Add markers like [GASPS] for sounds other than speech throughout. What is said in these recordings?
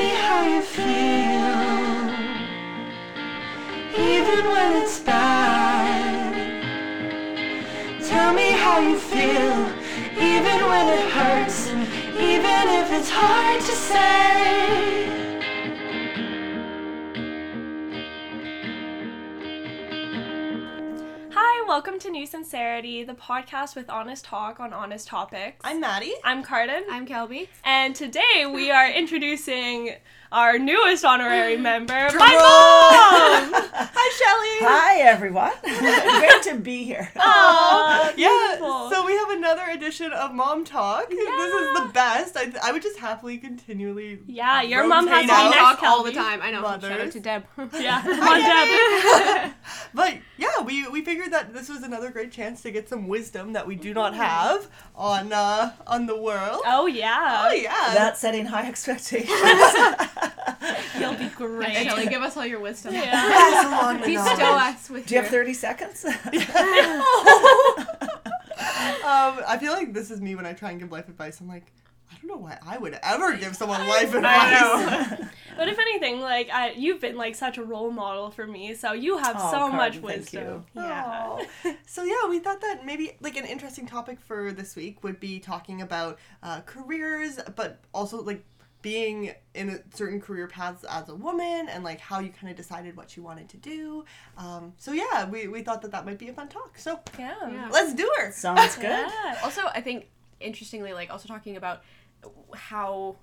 me how you feel, even when it's bad. Tell me how you feel, even when it hurts, even if it's hard to say. Welcome to New Sincerity, the podcast with honest talk on honest topics. I'm Maddie. I'm Carden, I'm Kelby. and today we are introducing our newest honorary [GASPS] member, my mom. [LAUGHS] Hi, Shelly. Hi everyone. [LAUGHS] Great to be here. [LAUGHS] Aw, Yeah, beautiful. so we have another edition of Mom Talk. This is the best. I, I would just happily continually. Yeah, your mom has rotate to next, talk all the time. I know. Shout Mothers. out to Deb. Yeah, come on, Deb. But yeah, we, we figured that this was another great chance to get some wisdom that we do not have on uh, on the world. Oh yeah, Oh yeah. That's setting high expectations. You'll be [LAUGHS] great. Shelly, give us all your wisdom. Yeah. Pass along the Please knowledge. us with Do you have 30 seconds? [LAUGHS] um, I feel like this is me when I try and give life advice. I'm like, I don't know why I would ever give someone life advice. I [LAUGHS] know. But if anything, like I, you've been like such a role model for me, so you have Oh, so much Carden, thank wisdom. you. Yeah. So yeah, we thought that maybe like an interesting topic for this week would be talking about uh, careers, but also like being in a certain career paths as a woman and like how you kind of decided what you wanted to do. Um, so yeah, we, we thought that that might be a fun talk. So Yeah. Yeah. let's do her. Sounds [LAUGHS] good. Yeah. Also, I think, interestingly, like, also talking about how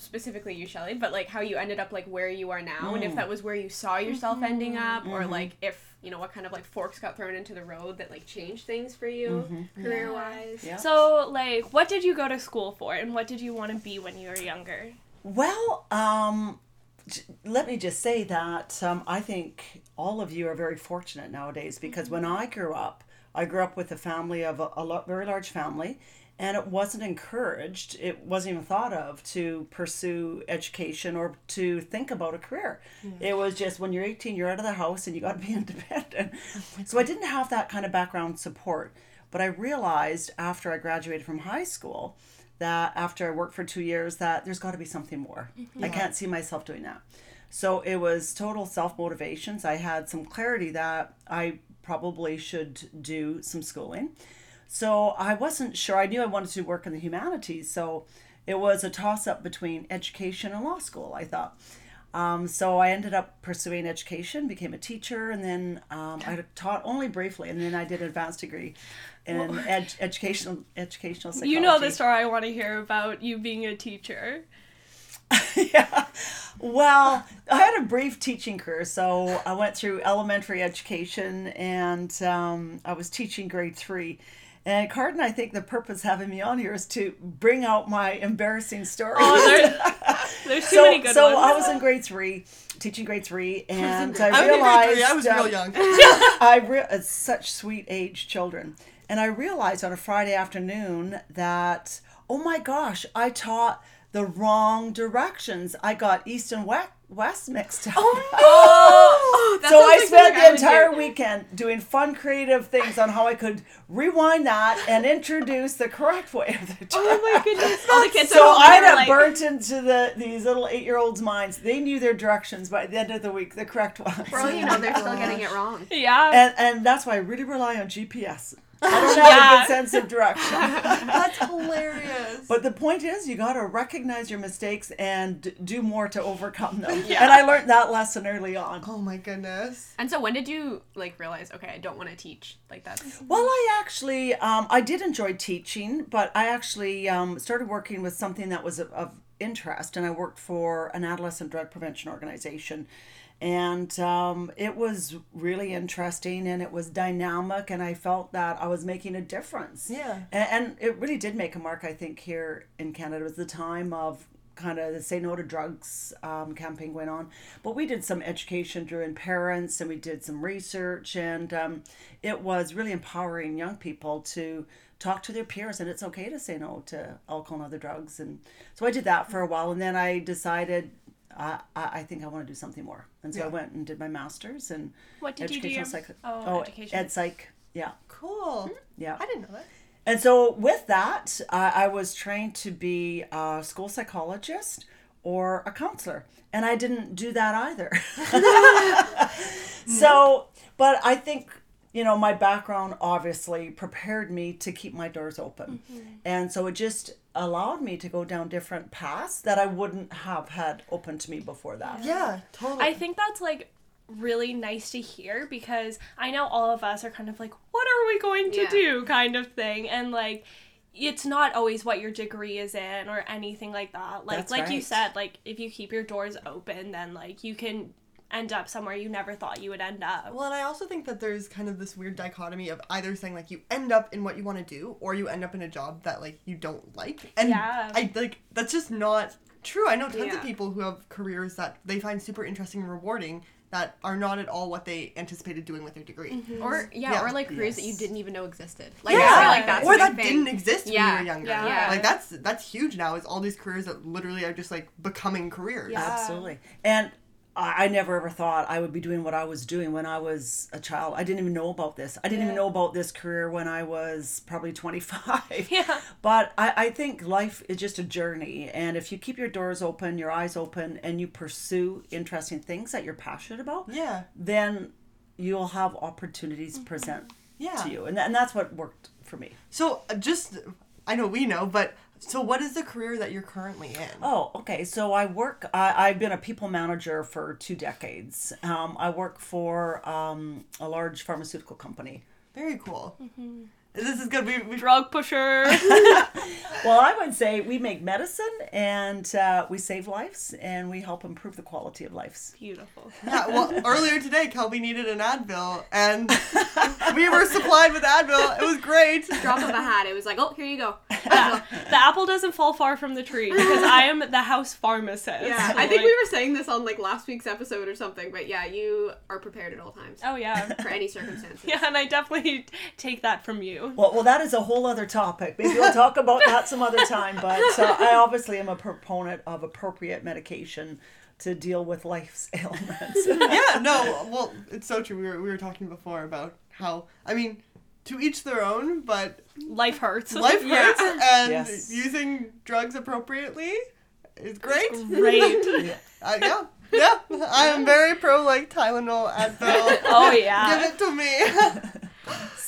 specifically you Shelly, but like how you ended up like where you are now, and if mm. that was where you saw yourself mm-hmm. ending up, or mm-hmm. like if you know what kind of like forks got thrown into the road that like changed things for you mm-hmm. career wise. Yeah. So, like, what did you go to school for, and what did you want to be when you were younger? Well, um, let me just say that um, I think all of you are very fortunate nowadays because when I grew up, I grew up with a family of a, a lo- very large family, and it wasn't encouraged, it wasn't even thought of to pursue education or to think about a career. It was just when you're 18, you're out of the house and you got to be [LAUGHS] independent. Oh so I didn't have that kind of background support. But I realized after I graduated from high school that after I worked for two years that there's got to be something more. Mm-hmm. I can't see myself doing that. So it was total self motivations. I had some clarity that I probably should do some schooling. So I wasn't sure. I knew I wanted to work in the humanities. So it was a toss up between education and law school, I thought. Um, so I ended up pursuing education, became a teacher, and then um, I taught only briefly, and then I did an advanced degree in [LAUGHS] ed- educational educational psychology. You know the story I want to hear about you being a teacher. [LAUGHS] yeah. Well, I had a brief teaching career. So I went through elementary education and um, I was teaching grade three. And Carden, I think the purpose having me on here is to bring out my embarrassing stories. Oh, there, [LAUGHS] there's too so many good ones. so. I was in grade three, teaching grade three, and I, I was in realized. I was um, real young. [LAUGHS] I re- such sweet age children, and I realized on a Friday afternoon that oh my gosh, I taught the wrong directions. I got east and west west mixed up. Oh, [LAUGHS] oh, oh that so I like spent something the I would do. entire weekend doing fun, creative things on how I could rewind that and introduce the correct way of the [LAUGHS] Oh my goodness! [LAUGHS] All the kids so I are had like, burnt into the these little eight year olds' minds. They knew their directions by the end of the week, the correct ones. Well, you know, they're still getting it wrong. yeah. and and that's why I really rely on GPS. I don't [LAUGHS] have a good sense of direction. [LAUGHS] That's hilarious. But the point is, you got to recognize your mistakes and do more to overcome them. [LAUGHS] Yeah. And I learned that lesson early on. oh my goodness. And so, when did you like realize? Okay, I don't want to teach. Like that? Well, I actually, um, I did enjoy teaching, but I actually um, started working with something that was of, of interest, and I worked for an adolescent drug prevention organization. And um, it was really interesting and it was dynamic, and I felt that I was making a difference. Yeah. And, and it really did make a mark, I think, here in Canada. It was the time of kind of the Say No to Drugs um, campaign went on. But we did some education during parents and we did some research, and um, it was really empowering young people to talk to their peers and it's okay to say no to alcohol and other drugs. And so I did that for a while, and then I decided. I I think I want to do something more, and so I went and did my master's in What did you do? educational psych- oh, oh education. ed psych, yeah, Cool. Mm-hmm. yeah. I didn't know that. And so with that, I I was trained to be a school psychologist or a counselor. And I didn't do that either. [LAUGHS] so, but I think, you know, my background obviously prepared me to keep my doors open. Mm-hmm. And so it just allowed me to go down different paths that I wouldn't have had open to me before that. Yeah, totally. I think that's like really nice to hear because I know all of us are kind of like, what are we going to Yeah. do kind of thing. And like, it's not always what your degree is in or anything like that. Like, That's like you said, like if you keep your doors open, then like you can end up somewhere you never thought you would end up. Well, and I also think that there's kind of this weird dichotomy of either saying like you end up in what you want to do or you end up in a job that like you don't like. And Yeah. I like that's just not true. I know tons Yeah. of people who have careers that they find super interesting and rewarding that are not at all what they anticipated doing with their degree. Mm-hmm. Or yeah, Yeah. or like careers that you didn't even know existed. Like Yeah. I feel like that's or a that thing. didn't exist when you were younger. Yeah. Like that's that's huge now. Is all these careers that literally are just like becoming careers. Yeah. Absolutely. And I I never ever thought I would be doing what I was doing when I was a child. I didn't even know about this. I didn't even know about this career when I was probably [LAUGHS] 25. Yeah. But I, I think life is just a journey. And if you keep your doors open, your eyes open, and you pursue interesting things that you're passionate about, Yeah. then you'll have opportunities present Mm-hmm. Yeah. to you. And, and that's what worked for me. So uh, just I know we know, but so what is the career that you're currently in? Oh, okay. So I work. I, I've been a people manager for two decades. Um, I work for um, a large pharmaceutical company. Very cool. This is good. We, we Drug pusher. [LAUGHS] [LAUGHS] Well, I would say we make medicine and uh, we save lives and we help improve the quality of lives. Beautiful. Yeah, well, earlier today, Kelby needed an Advil, and [LAUGHS] we were supplied with Advil. It was great. Drop of a hat. It was like, oh, here you go. Yeah. the apple doesn't fall far from the tree because I am the house pharmacist. Yeah, So, I think like- we were saying this on like last week's episode or something, but yeah, you are prepared at all times Oh yeah. for any circumstances. Yeah, and I definitely take that from you. Well, well, that is a whole other topic. Maybe we'll talk about that some other time. But uh, I obviously am a proponent of appropriate medication to deal with life's [LAUGHS] ailments. Yeah, no, well, it's so true. We were, we were talking before about how, I mean, to each their own, but Life hurts. life Yeah. hurts, and Yes. using drugs appropriately is great. Great. [LAUGHS] Uh, yeah, yeah. I am very pro, like, Tylenol, Advil. Oh yeah. Give it to me. [LAUGHS]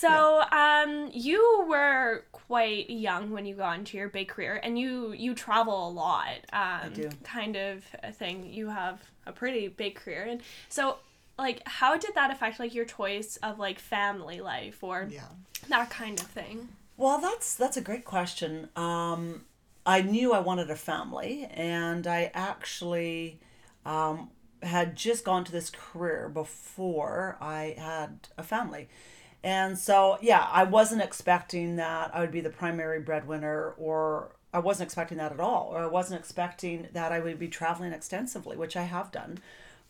So, um, you were quite young when you got into your big career, and you you travel a lot. Um, I do. Kind of a thing. You have a pretty big career, and so like, how did that affect like your choice of like family life or yeah. that kind of thing? Well, that's that's a great question. Um, I knew I wanted a family, and I actually um, had just gone to this career before I had a family. And so, yeah, I wasn't expecting that I would be the primary breadwinner, or I wasn't expecting that at all, or I wasn't expecting that I would be traveling extensively, which I have done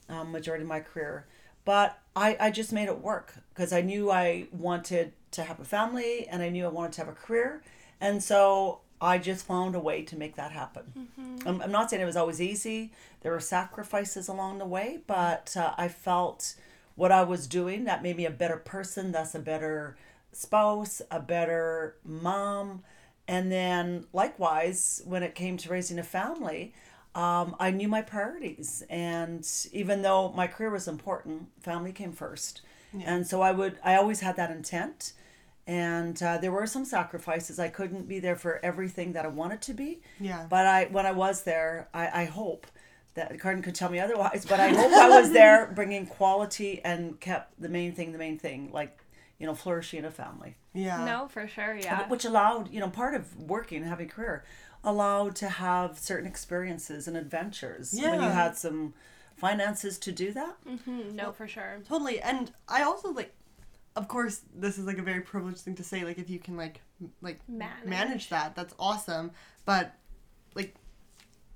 um, majority of my career. But I, I just made it work because I knew I wanted to have a family and I knew I wanted to have a career. And so I just found a way to make that happen. I'm, I'm not saying it was always easy, there were sacrifices along the way, but uh, I felt what I was doing that made me a better person, that's a better spouse, a better mom. And then likewise, when it came to raising a family, um, I knew my priorities. And even though my career was important, family came first. And so I would, I always had that intent. And uh, there were some sacrifices. I couldn't be there for everything that I wanted to be. Yeah. But I, when I was there, I, I hope that Carden could tell me otherwise. But I hope I was there, [LAUGHS] bringing quality and kept the main thing, the main thing, like you know, flourishing a family, Yeah. No, for sure. Yeah. which allowed you know part of working and having a career allowed to have certain experiences and adventures yeah. when you had some finances to do that. Mm, no, for sure. Totally. And I also like of course this is like a very privileged thing to say like if you can like like Manage. manage that that's awesome but like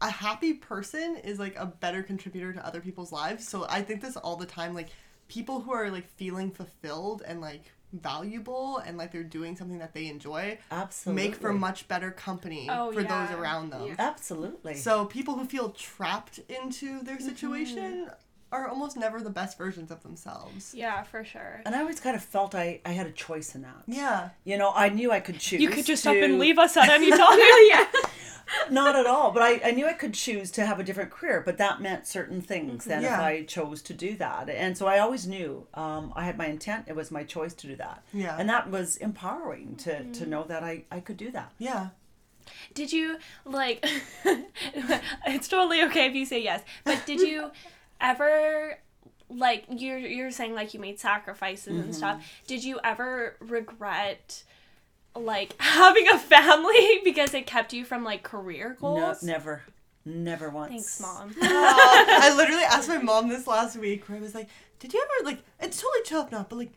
a happy person is like a better contributor to other people's lives so i think this all the time like people who are like feeling fulfilled and like valuable and like they're doing something that they enjoy Absolutely, make for much better company Oh, for yeah. those around them Yeah. absolutely. so people who feel trapped into their mm-hmm. situation are almost never the best versions of themselves Yeah, for sure. and I always kind of felt I, I had a choice in that. yeah You know, I knew I could choose. You could just to, up and leave us at any [LAUGHS] time. yeah. [LAUGHS] not at all. But I, I knew I could choose to have a different career, but that meant certain things then if Yeah. I chose to do that. And so I always knew um, I had my intent. It was my choice to do that. Yeah. And that was empowering to, to know that I, I could do that. Yeah. Did you like? [LAUGHS] it's totally okay if you say yes, but did you [LAUGHS] ever like you're you're saying like you made sacrifices and Mm-hmm. stuff? Did you ever regret like [LAUGHS] having a family [LAUGHS] because it kept you from like career goals? No, never. Never once. Thanks, mom. [LAUGHS] I literally asked my mom this last week where I was like, Did you ever like it's totally chill if not, but like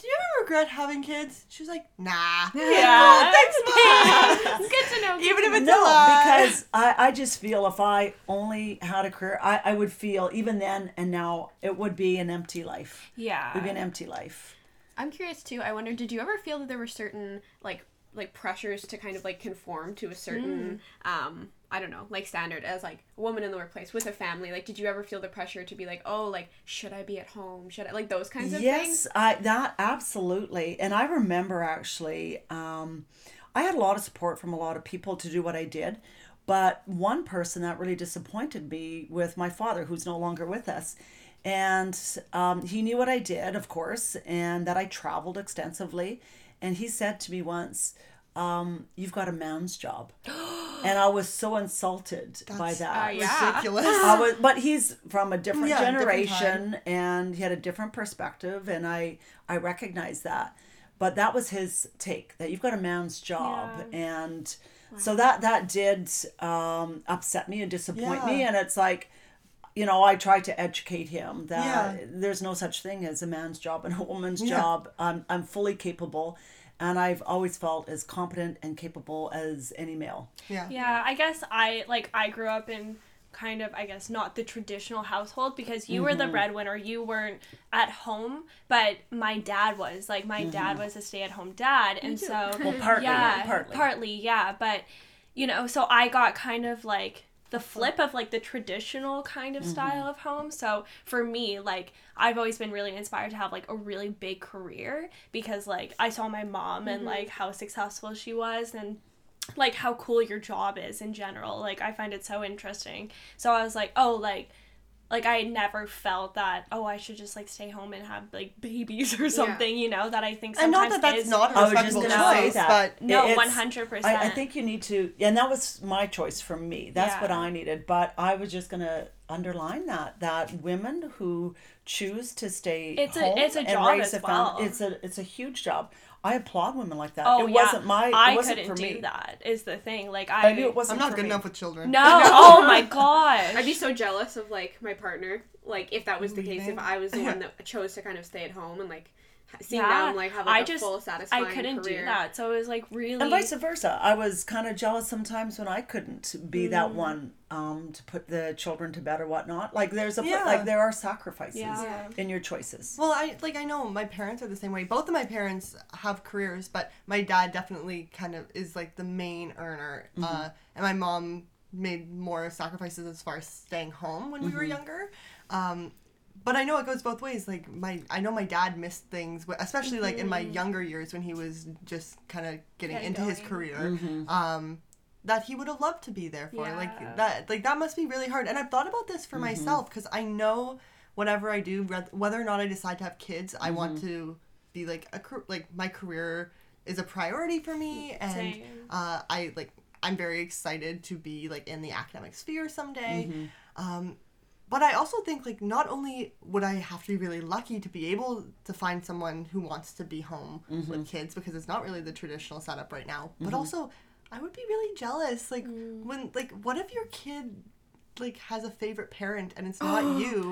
do you ever regret having kids? She was like, Nah. Yeah. Oh, thanks, mom. it's good to know. Even if it's a No, lie. because I, I just feel if I only had a career, I, I would feel even then and now it would be an empty life. yeah. It would be an empty life. I'm curious too. I wonder, did you ever feel that there were certain like like pressures to kind of like conform to a certain um I don't know, like standard as like a woman in the workplace with a family? Like did you ever feel the pressure to be like, "Oh, like should I be at home? Should I like those kinds of yes, things?" Yes, I that absolutely. And I remember actually, um, I had a lot of support from a lot of people to do what I did. But one person that really disappointed me with my father, who's no longer with us. And um, he knew what I did, of course, and that I traveled extensively. And he said to me once, um, You've got a man's job. [GASPS] and I was so insulted by that. uh, yeah. Ridiculous. I was, but he's from a different Yeah, different generation, and he had a different perspective, and I I recognize that. But that was his take that you've got a man's job, and so that that did um, upset me and disappoint me, and it's like. You know, I try to educate him that Yeah. there's no such thing as a man's job and a woman's Yeah. job. I'm, I'm fully capable, and I've always felt as competent and capable as any male. yeah. Yeah, I guess I like I grew up in kind of I guess not the traditional household because you were Mm-hmm. the breadwinner. You weren't at home, but my dad was. Like my Mm-hmm. dad was a stay-at-home dad, and so Well, partly, yeah, partly. yeah, but you know, so I got kind of like the flip of like the traditional kind Mm-hmm. of style of home. So for me, like I've always been really inspired to have like a really big career because like I saw my mom and like how successful she was and like how cool your job is in general. Like I find it so interesting. So I was like, oh, like like I never felt that oh I should just like stay home and have like babies or something, you know, that I think And sometimes not that that's is not a I was just respectable choice, that. but no It's- one hundred percent. I, I think you need to, and that was my choice for me. That's what I needed. But I was just going to underline that that women who choose to stay It's a- it's a and job raise as a family, well. it's a it's a huge job. I applaud women like that. Oh it yeah, wasn't my. It I wasn't couldn't for do me. that. Is the thing. Like I, I knew it wasn't. I'm not for good me. enough with children. No. [LAUGHS] oh my gosh. I'd be so jealous of like my partner, like if that was the case, if I was the [LAUGHS] one that chose to kind of stay at home and like ha- seeing Yeah. them like have like I a just- full satisfying I couldn't career. do that. So it was like really. And vice versa. I was kind of jealous sometimes when I couldn't be Mm. that one um, to put the children to bed or whatnot. Like there's a Yeah. like there are sacrifices Yeah. in your choices. Well, I like I know my parents are the same way. Both of my parents have careers, but my dad definitely kind of is like the main earner, uh, and my mom made more sacrifices as far as staying home when we were younger. Um, but I know it goes both ways. Like my, I know my dad missed things, wh- especially like in my younger years when he was just kind of getting Getting into his going. career. Um, that he would have loved to be there for. Yeah. Like that, like that must be really hard. And I've thought about this for myself because I know whatever I do, whether or not I decide to have kids, I want to be like a car- like my career is a priority for me, and uh, I like I'm very excited to be like in the academic sphere someday. Um, but I also think like not only would I have to be really lucky to be able to find someone who wants to be home with mm-hmm. kids because it's not really the traditional setup right now, but mm-hmm. also I would be really jealous like mm. when like what if your kid like has a favorite parent and it's not [GASPS] you?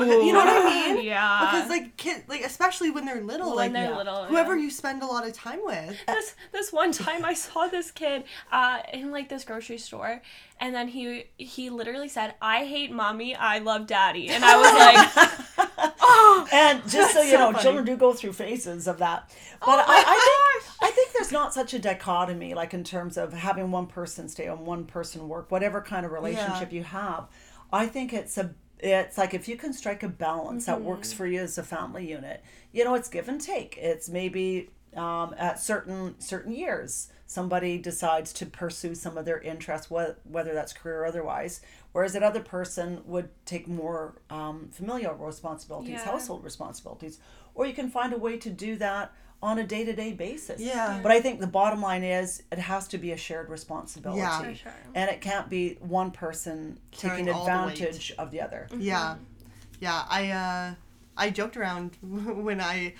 Because, you know what I mean? Yeah. Because like kid like especially when they're little When like they're yeah. little. whoever yeah. you spend a lot of time with. this this one time I saw this kid uh, in like this grocery store, and then he he literally said, "I hate mommy, I love daddy," and I was like, [LAUGHS] oh, And just so you so know, funny. Oh children do go through phases of that. But I, I think I think there's not such a dichotomy, like in terms of having one person stay and one person work, whatever kind of relationship you have. I think it's a it's like if you can strike a balance that Mm-hmm. works for you as a family unit, you know, it's give and take. It's maybe um, at certain certain years. Somebody decides to pursue some of their interests, wh- whether that's career or otherwise, whereas that other person would take more um, familial responsibilities, Yeah. household responsibilities, or you can find a way to do that on a day to day basis. Yeah. But I think the bottom line is it has to be a shared responsibility. Yeah. Sure. And it can't be one person Carrying taking all the advantage of the other. Yeah, yeah. I uh, I joked around [LAUGHS] when I.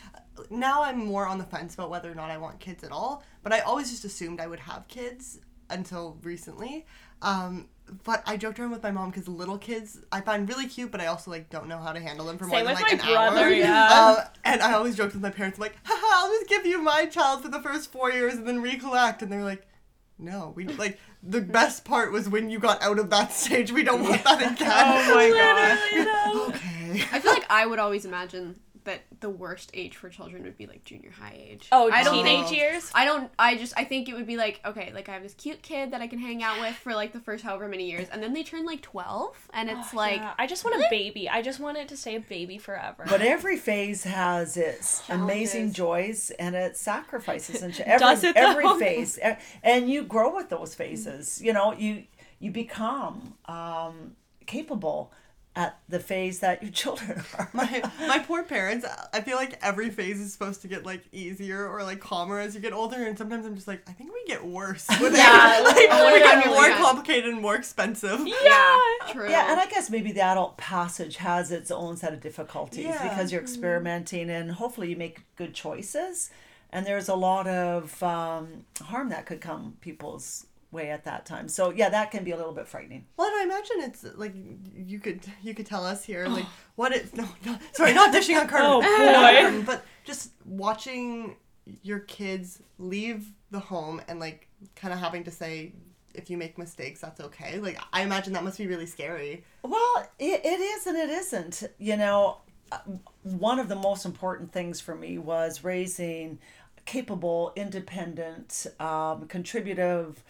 Now I'm more on the fence about whether or not I want kids at all. But I always just assumed I would have kids until recently. Um, but I joked around with my mom because little kids I find really cute, but I also like don't know how to handle them for more than like an brother, hour. [LAUGHS] yeah. Uh, and I always joked with my parents, I'm like, Haha, I'll just give you my child for the first four years and then recollect. And they're like, no, we like the [LAUGHS] best part was when you got out of that stage. We don't want that again. [LAUGHS] Oh my god. Literally, though. okay. I feel like I would always imagine that the worst age for children would be like junior high age. Oh, I don't teenage think years. I don't I just I think it would be like okay, like I have this cute kid that I can hang out with for like the first however many years and then they turn like 12 and it's like Yeah, I just want a baby. I just want it to stay a baby forever. But every phase has its amazing joys and its sacrifices and [LAUGHS] every Does it, every though? phase, and you grow with those phases. You know, you you become um, capable at the phase that your [LAUGHS] children are. my my poor parents i feel like every phase is supposed to get like easier or like calmer as you get older and sometimes i'm just like i think we get worse [LAUGHS] with Yeah, it. like [LAUGHS] we get literally. more complicated and more expensive yeah. true. Yeah, and I guess maybe the adult passage has its own set of difficulties Yeah. because you're experimenting and hopefully you make good choices. And there's a lot of um, harm that could come people's way at that time. So yeah, that can be a little bit frightening. well i imagine it's like you could you could tell us here like [GASPS] what it no, no sorry not dishing on Carden Oh, boy. But just watching your kids leave the home and like kind of having to say if you make mistakes that's okay like i imagine that must be really scary Well, it, it is and it isn't. You know, uh, one of the most important things for me was raising capable, independent, um, contributive,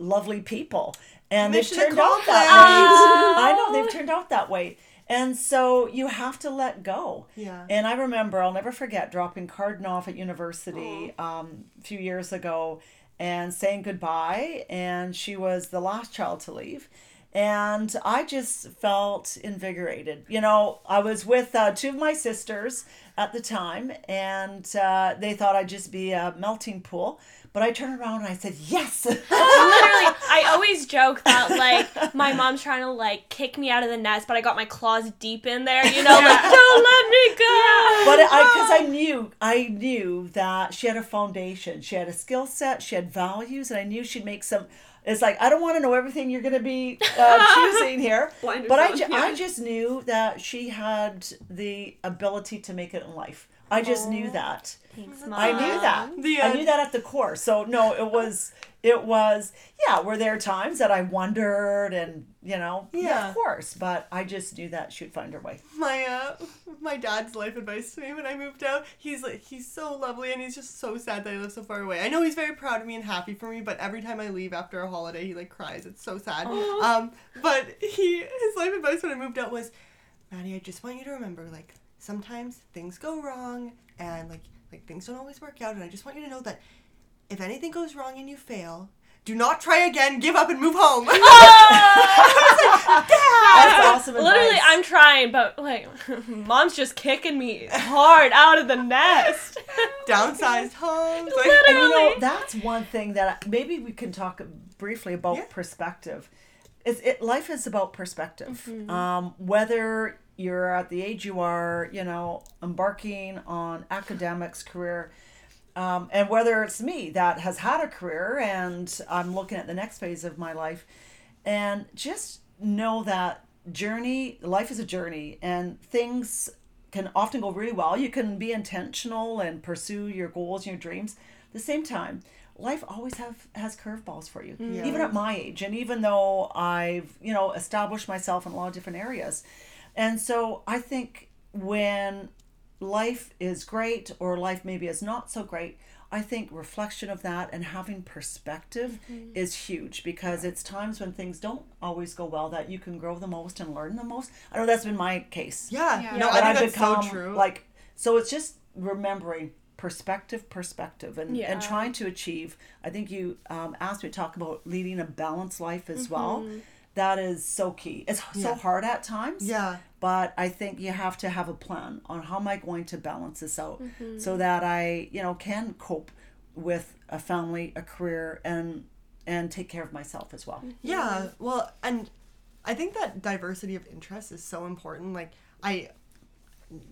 lovely people. And they've turned out that way. [LAUGHS] I know, they've turned out that way. And so you have to let go. Yeah. And I remember, I'll never forget dropping Carden off at university um, a few years ago and saying goodbye. And she was the last child to leave. And I just felt invigorated. You know, I was with uh, two of my sisters at the time, and uh, they thought I'd just be a melting pool. But I turned around and I said, Yes! [LAUGHS] Literally, I always joke that like my mom's trying to like kick me out of the nest, but I got my claws deep in there. You know, like don't let me go. but I, because I knew, I knew that she had a foundation, she had a skill set, she had values, and I knew she'd make some. It's like I don't want to know everything you're going to be [LAUGHS] uh, choosing here, but I, ju- yeah. I just knew that she had the ability to make it in life. I just knew that. Thanks, I knew that. The, I knew that at the core. So no, it was it was yeah, were there times that I wondered and you know, yeah, Yeah. of course, but I just knew that she'd find her way. my uh my dad's life advice to me when I moved out. He's like he's so lovely and he's just so sad that I live so far away. I know he's very proud of me and happy for me, but every time I leave after a holiday, he like cries. It's so sad. [GASPS] Um, but he his life advice when I moved out was, Maddie, I just want you to remember like sometimes things go wrong and like like things don't always work out, and I just want you to know that if anything goes wrong and you fail. Do not try again. Give up and move home. [LAUGHS] [LAUGHS] That's [LAUGHS] awesome advice. Literally, I'm trying, but like, mom's just kicking me hard out of the nest. Downsized homes. Like, And you know, that's one thing that maybe we can talk briefly about Yeah. perspective. It's, it life is about perspective. Mm-hmm. Um, whether you're at the age you are, you know, embarking on academics, career, um, and whether it's me that has had a career and I'm looking at the next phase of my life, and just know that journey, life is a journey, and things can often go really well. You can be intentional and pursue your goals and your dreams. At the same time, life always have has curveballs for you. Even at my age, and even though I've you know established myself in a lot of different areas, and so I think when life is great or life maybe is not so great, I think reflection of that and having perspective is huge because it's times when things don't always go well that you can grow the most and learn the most. I know that's been my case. yeah, Yeah. no, That I I've think that's become so true. like so it's just remembering perspective, perspective, and Yeah. and trying to achieve. I think you um, asked me to talk about leading a balanced life as Mm-hmm. well. That is so key. It's so hard at times. Yeah. But I think you have to have a plan on how am I going to balance this out Mm-hmm. so that I, you know, can cope with a family, a career, and and take care of myself as well. Yeah, well, and I think that diversity of interests is so important. Like, I,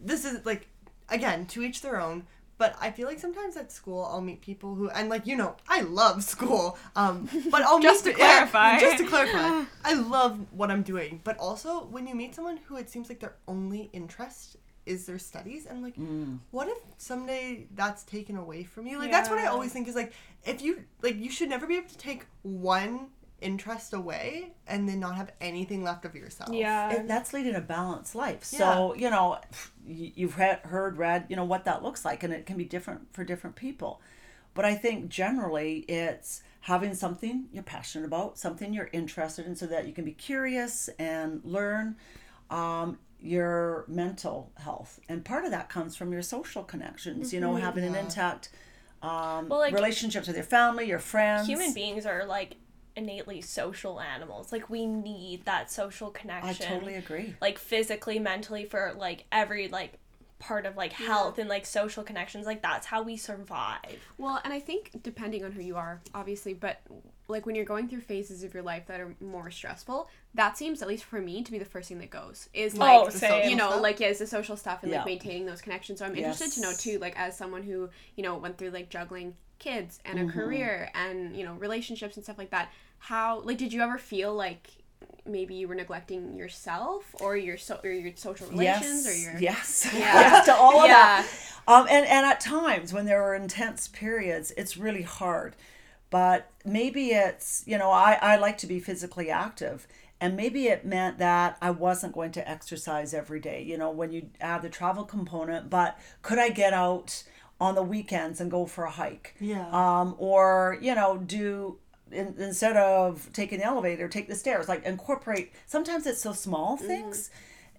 this is like, again, to each their own. But I feel like sometimes at school I'll meet people who, and like you know, I love school. Um, but I'll [LAUGHS] Just meet to clarify. just to clarify, [SIGHS] I love what I'm doing. But also, when you meet someone who it seems like their only interest is their studies, and like, what if someday that's taken away from you? Like that's what I always think is like, if you like, you should never be able to take one interest away and then not have anything left of yourself. Yeah. And that's leading a balanced life. So, you know, you've he- heard, read, you know, what that looks like, and it can be different for different people. But I think generally it's having something you're passionate about, something you're interested in, so that you can be curious and learn um, your mental health. And part of that comes from your social connections, you know, having an intact um, Well, like- relationships with your family, your friends. Human beings are like innately social animals. Like we need that social connection. I totally agree. Like physically, mentally, for like every like part of like health and like social connections. Like that's how we survive. Well, and I think depending on who you are, obviously, but like when you're going through phases of your life that are more stressful, that seems at least for me to be the first thing that goes. Is like Oh, same. you know, stuff. like yeah, it's the social stuff and Yeah. like maintaining those connections. So I'm interested to know too, like as someone who, you know, went through like juggling kids and a Mm-hmm. career and, you know, relationships and stuff like that, how like did you ever feel like maybe you were neglecting yourself or your so or your social relations or your yes, [LAUGHS] Yeah. yes to all of Yeah. that. Um, and and at times when there were intense periods, it's really hard. But maybe it's you know I I like to be physically active. And maybe it meant that I wasn't going to exercise every day, you know, when you add the travel component. But could I get out on the weekends and go for a hike? Yeah. um, or you know do in, instead of taking the elevator take the stairs like incorporate sometimes it's so small things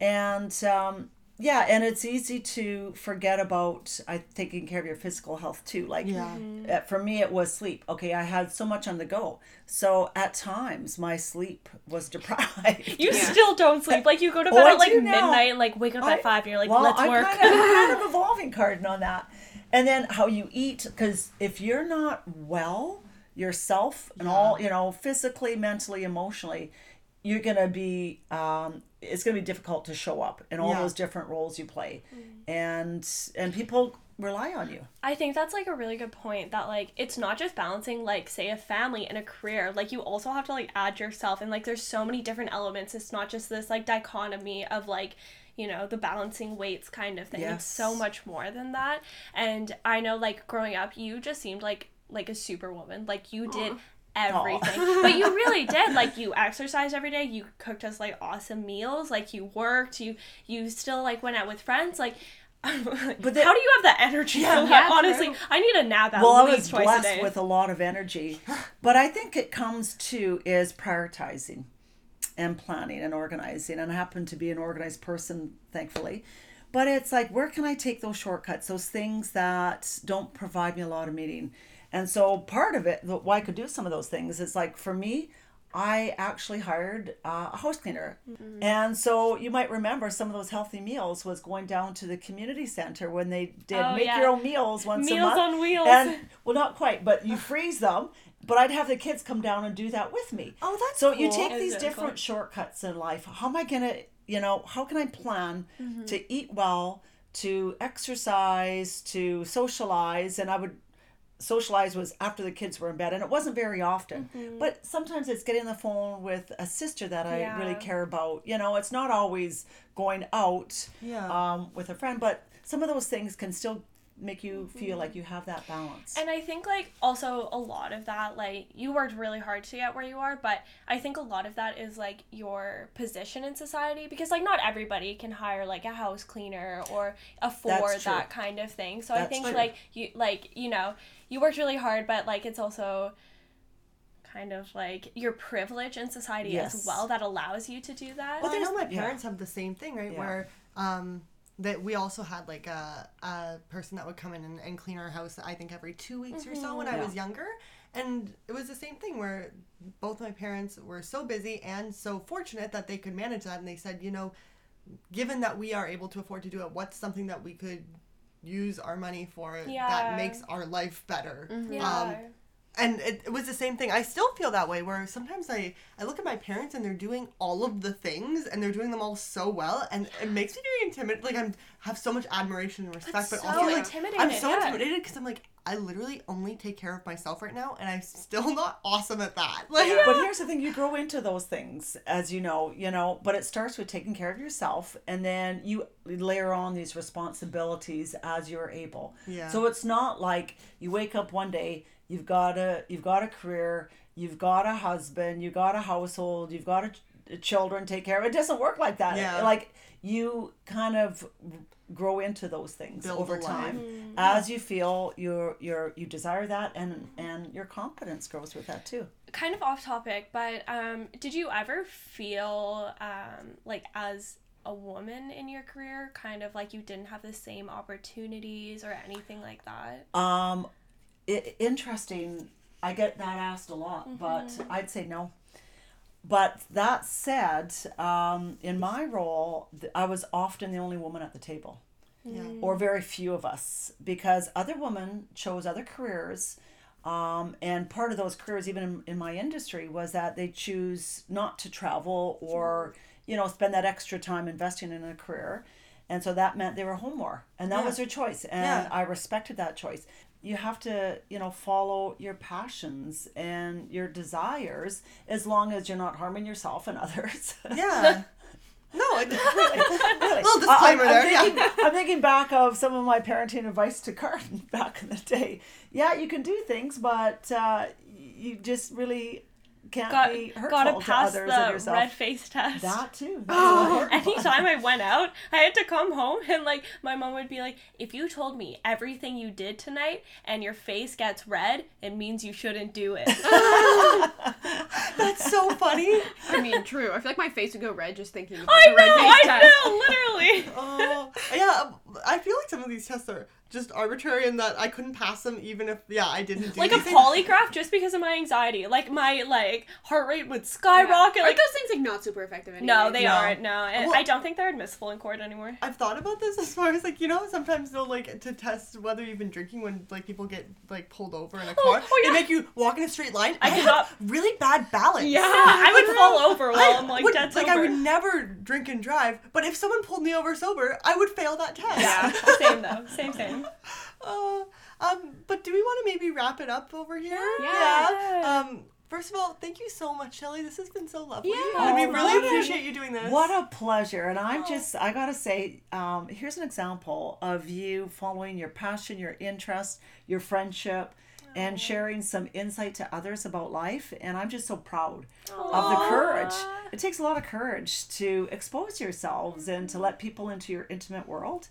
and um, yeah and it's easy to forget about I, taking care of your physical health too like Yeah. uh, for me it was sleep okay i had so much on the go so at times my sleep was deprived [LAUGHS] You still don't sleep. Like you go to Oh, bed I at like midnight and like wake up I- at five and you're like, well, let's I'm work. Kind of, I'm kind of [LAUGHS] evolving, Carden, on that. And then how you eat, because if you're not well yourself and all, you know, physically, mentally, emotionally, you're gonna be. Um, it's gonna be difficult to show up in all Yeah. those different roles you play, Mm. and and people rely on you. I think that's like a really good point that like it's not just balancing like say a family and a career like you also have to like add yourself and like there's so many different elements it's not just this like dichotomy of like you know the balancing weights kind of thing it's so much more than that and I know like growing up you just seemed like like a superwoman. Like you did everything. But you really [LAUGHS] did. Like you exercised every day. You cooked us like awesome meals. Like you worked. You you still like went out with friends. Like [LAUGHS] but the- how do you have the energy Yeah, yeah, Honestly, true. I need a nap at well, I was blessed with a lot of energy, [LAUGHS] but I think it comes to is prioritizing and planning and organizing. And I happen to be an organized person, thankfully. But it's like, where can I take those shortcuts, those things that don't provide me a lot of meaning? And so part of it, the- why I could do some of those things, is like for me, I actually hired uh, a house cleaner. Mm-hmm. And so you might remember some of those healthy meals was going down to the community center when they did Oh, make yeah. your own meals once a month. Meals month. on wheels. And well, not quite, but you freeze them. But I'd have the kids come down and do that with me. Oh, that's so you take That's these different cool. shortcuts in life. How am I gonna, you know, how can I plan Mm-hmm. to eat well, to exercise, to socialize? And I would socialize was after the kids were in bed, and it wasn't very often. But sometimes it's getting on the phone with a sister that I really care about. You know, it's not always going out Yeah. um, with a friend, but some of those things can still make you feel like you have that balance. and I think like also a lot of that like you worked really hard to get where you are, but I think a lot of that is like your position in society because like not everybody can hire like a house cleaner or afford that kind of thing. So I think true. like you like you know you worked really hard, but like it's also kind of like your privilege in society as well that allows you to do that. Well, I know there's- my yeah. parents have the same thing, right? Yeah. Where, um, that we also had like a, a person that would come in and, and clean our house i think every two weeks or so when i was younger and it was the same thing where both my parents were so busy and so fortunate that they could manage that and they said you know given that we are able to afford to do it what's something that we could use our money for Yeah. that makes our life better Yeah. um, and it, it was the same thing i still feel that way where sometimes i i look at my parents and they're doing all of the things and they're doing them all so well and it makes me very intimidated like i'm have so much admiration and respect but so also like intimidating, i'm so yeah. intimidated because i'm like i literally only take care of myself right now and i'm still [LAUGHS] not awesome at that [LAUGHS] like But here's the thing: you grow into those things, as you know, you know. But it starts with taking care of yourself, and then you layer on these responsibilities as you're able. Yeah. So it's not like you wake up one day, you've got a you've got a career, you've got a husband, you've got a household, you've got a, ch- children take care of. It doesn't work like that. Yeah. Like you kind of grow into those things Build over a life. time as you feel you're you're you desire that and and your confidence grows with that too kind of off topic, but um, did you ever feel um, like as a woman in your career, kind of like you didn't have the same opportunities or anything like that? Um, i interesting. I get that asked a lot, but I'd say no. But that said, um, in my role, I was often the only woman at the table, yeah or very few of us, because other women chose other careers. Um, and part of those careers, even in, in my industry, was that they choose not to travel or, you know, spend that extra time investing in a career. And so that meant they were home more. And that Yeah. was their choice. And Yeah. I respected that choice. You have to, you know, follow your passions and your desires as long as you're not harming yourself and [LAUGHS] others. yeah no it, [LAUGHS] Really. Little disclaimer I, there, I'm yeah. thinking, I'm thinking back of some of my parenting advice to Carden [LAUGHS] back in the day. Yeah, you can do things, but uh, you just really can't Got be hurtful gotta to pass others the red face test. that too. [LAUGHS] That's what. Anytime I went out, I had to come home and like my mom would be like, "If you told me everything you did tonight and your face gets red, it means you shouldn't do it." [LAUGHS] [LAUGHS] that's so funny I mean, true. I feel like my face would go red just thinking about I the red know, face I test. know, literally. Oh, yeah. um, I feel like some of these tests are just arbitrary and that I couldn't pass them even if, yeah, I didn't do Like a polygraph, just because of my anxiety. Like my like heart rate would skyrocket. Aren't Like those things like not super effective anyway? no, they No. aren't. No, and Well- I don't think they're admissible in court anymore. I've thought about this as far as like you know sometimes they'll like to test whether you've been drinking when like people get like pulled over in a oh, car oh, yeah. they make you walk in a straight line I I, could have not- really bad balance Yeah. [LAUGHS] I would fall over while I I'm like would, dead like sober. I would never drink and drive but if someone pulled me over sober I would fail that test yeah, [LAUGHS] same though. Same, same. Uh, um, but do we want to maybe wrap it up over here? Yeah. Um, first of all, thank you so much, Shelly. This has been so lovely. Yeah. and we Oh, really what a- appreciate you doing this. What a pleasure. And Oh. I'm just, I got to say, um, here's an example of you following your passion, your interest, your friendship, Oh. and sharing some insight to others about life. And I'm just so proud of the courage. It takes a lot of courage to expose yourselves and to let people into your intimate world.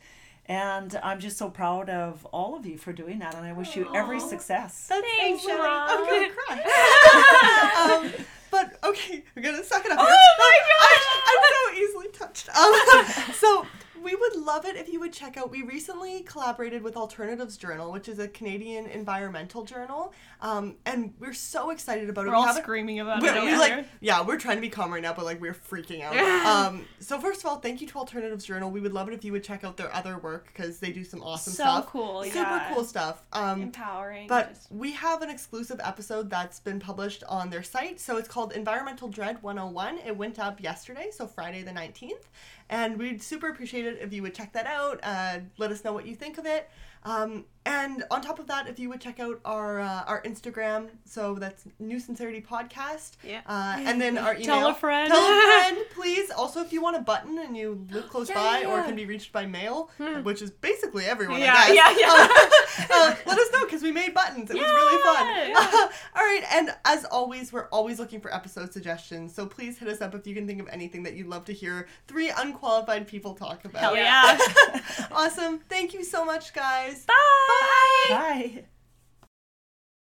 And I'm just so proud of all of you for doing that. And I wish you every success. That's Thanks, so silly. Shelly. I'm gonna cry. [LAUGHS] um, but okay, we're gonna suck it up. here. Oh my [LAUGHS] I'm, I'm so easily touched. Um, [LAUGHS] so we would love it if you would check out. We recently collaborated with Alternatives Journal, which is a Canadian environmental journal, um, and we're so excited about it. We're We all screaming about it. we like yeah we're trying to be calm right now but like we're freaking out [LAUGHS] um so first of all thank you to alternatives journal we would love it if you would check out their other work because they do some awesome So stuff cool, super yeah. cool stuff um empowering. but just- we have an exclusive episode that's been published on their site. So it's called Environmental Dread 101. It went up yesterday, so Friday the 19th. And we'd super appreciate it if you would check that out. Uh, let us know what you think of it. Um, and on top of that, if you would check out our uh, our Instagram, so that's New Sincerity Podcast. Yeah. Uh, and then our email. Tell a friend. Tell a [LAUGHS] friend, please. Also, if you want a button and you live [GASPS] close Yeah, by yeah, or can be reached by mail, which is basically everyone, Yeah, yeah, yeah. [LAUGHS] [LAUGHS] uh, let us know because we made buttons. It was really fun. Yeah, All right, and as always, we're always looking for episode suggestions. So please hit us up if you can think of anything that you'd love to hear three unqualified people talk about. Hell yeah. awesome. Thank you so much, guys. Bye. Bye.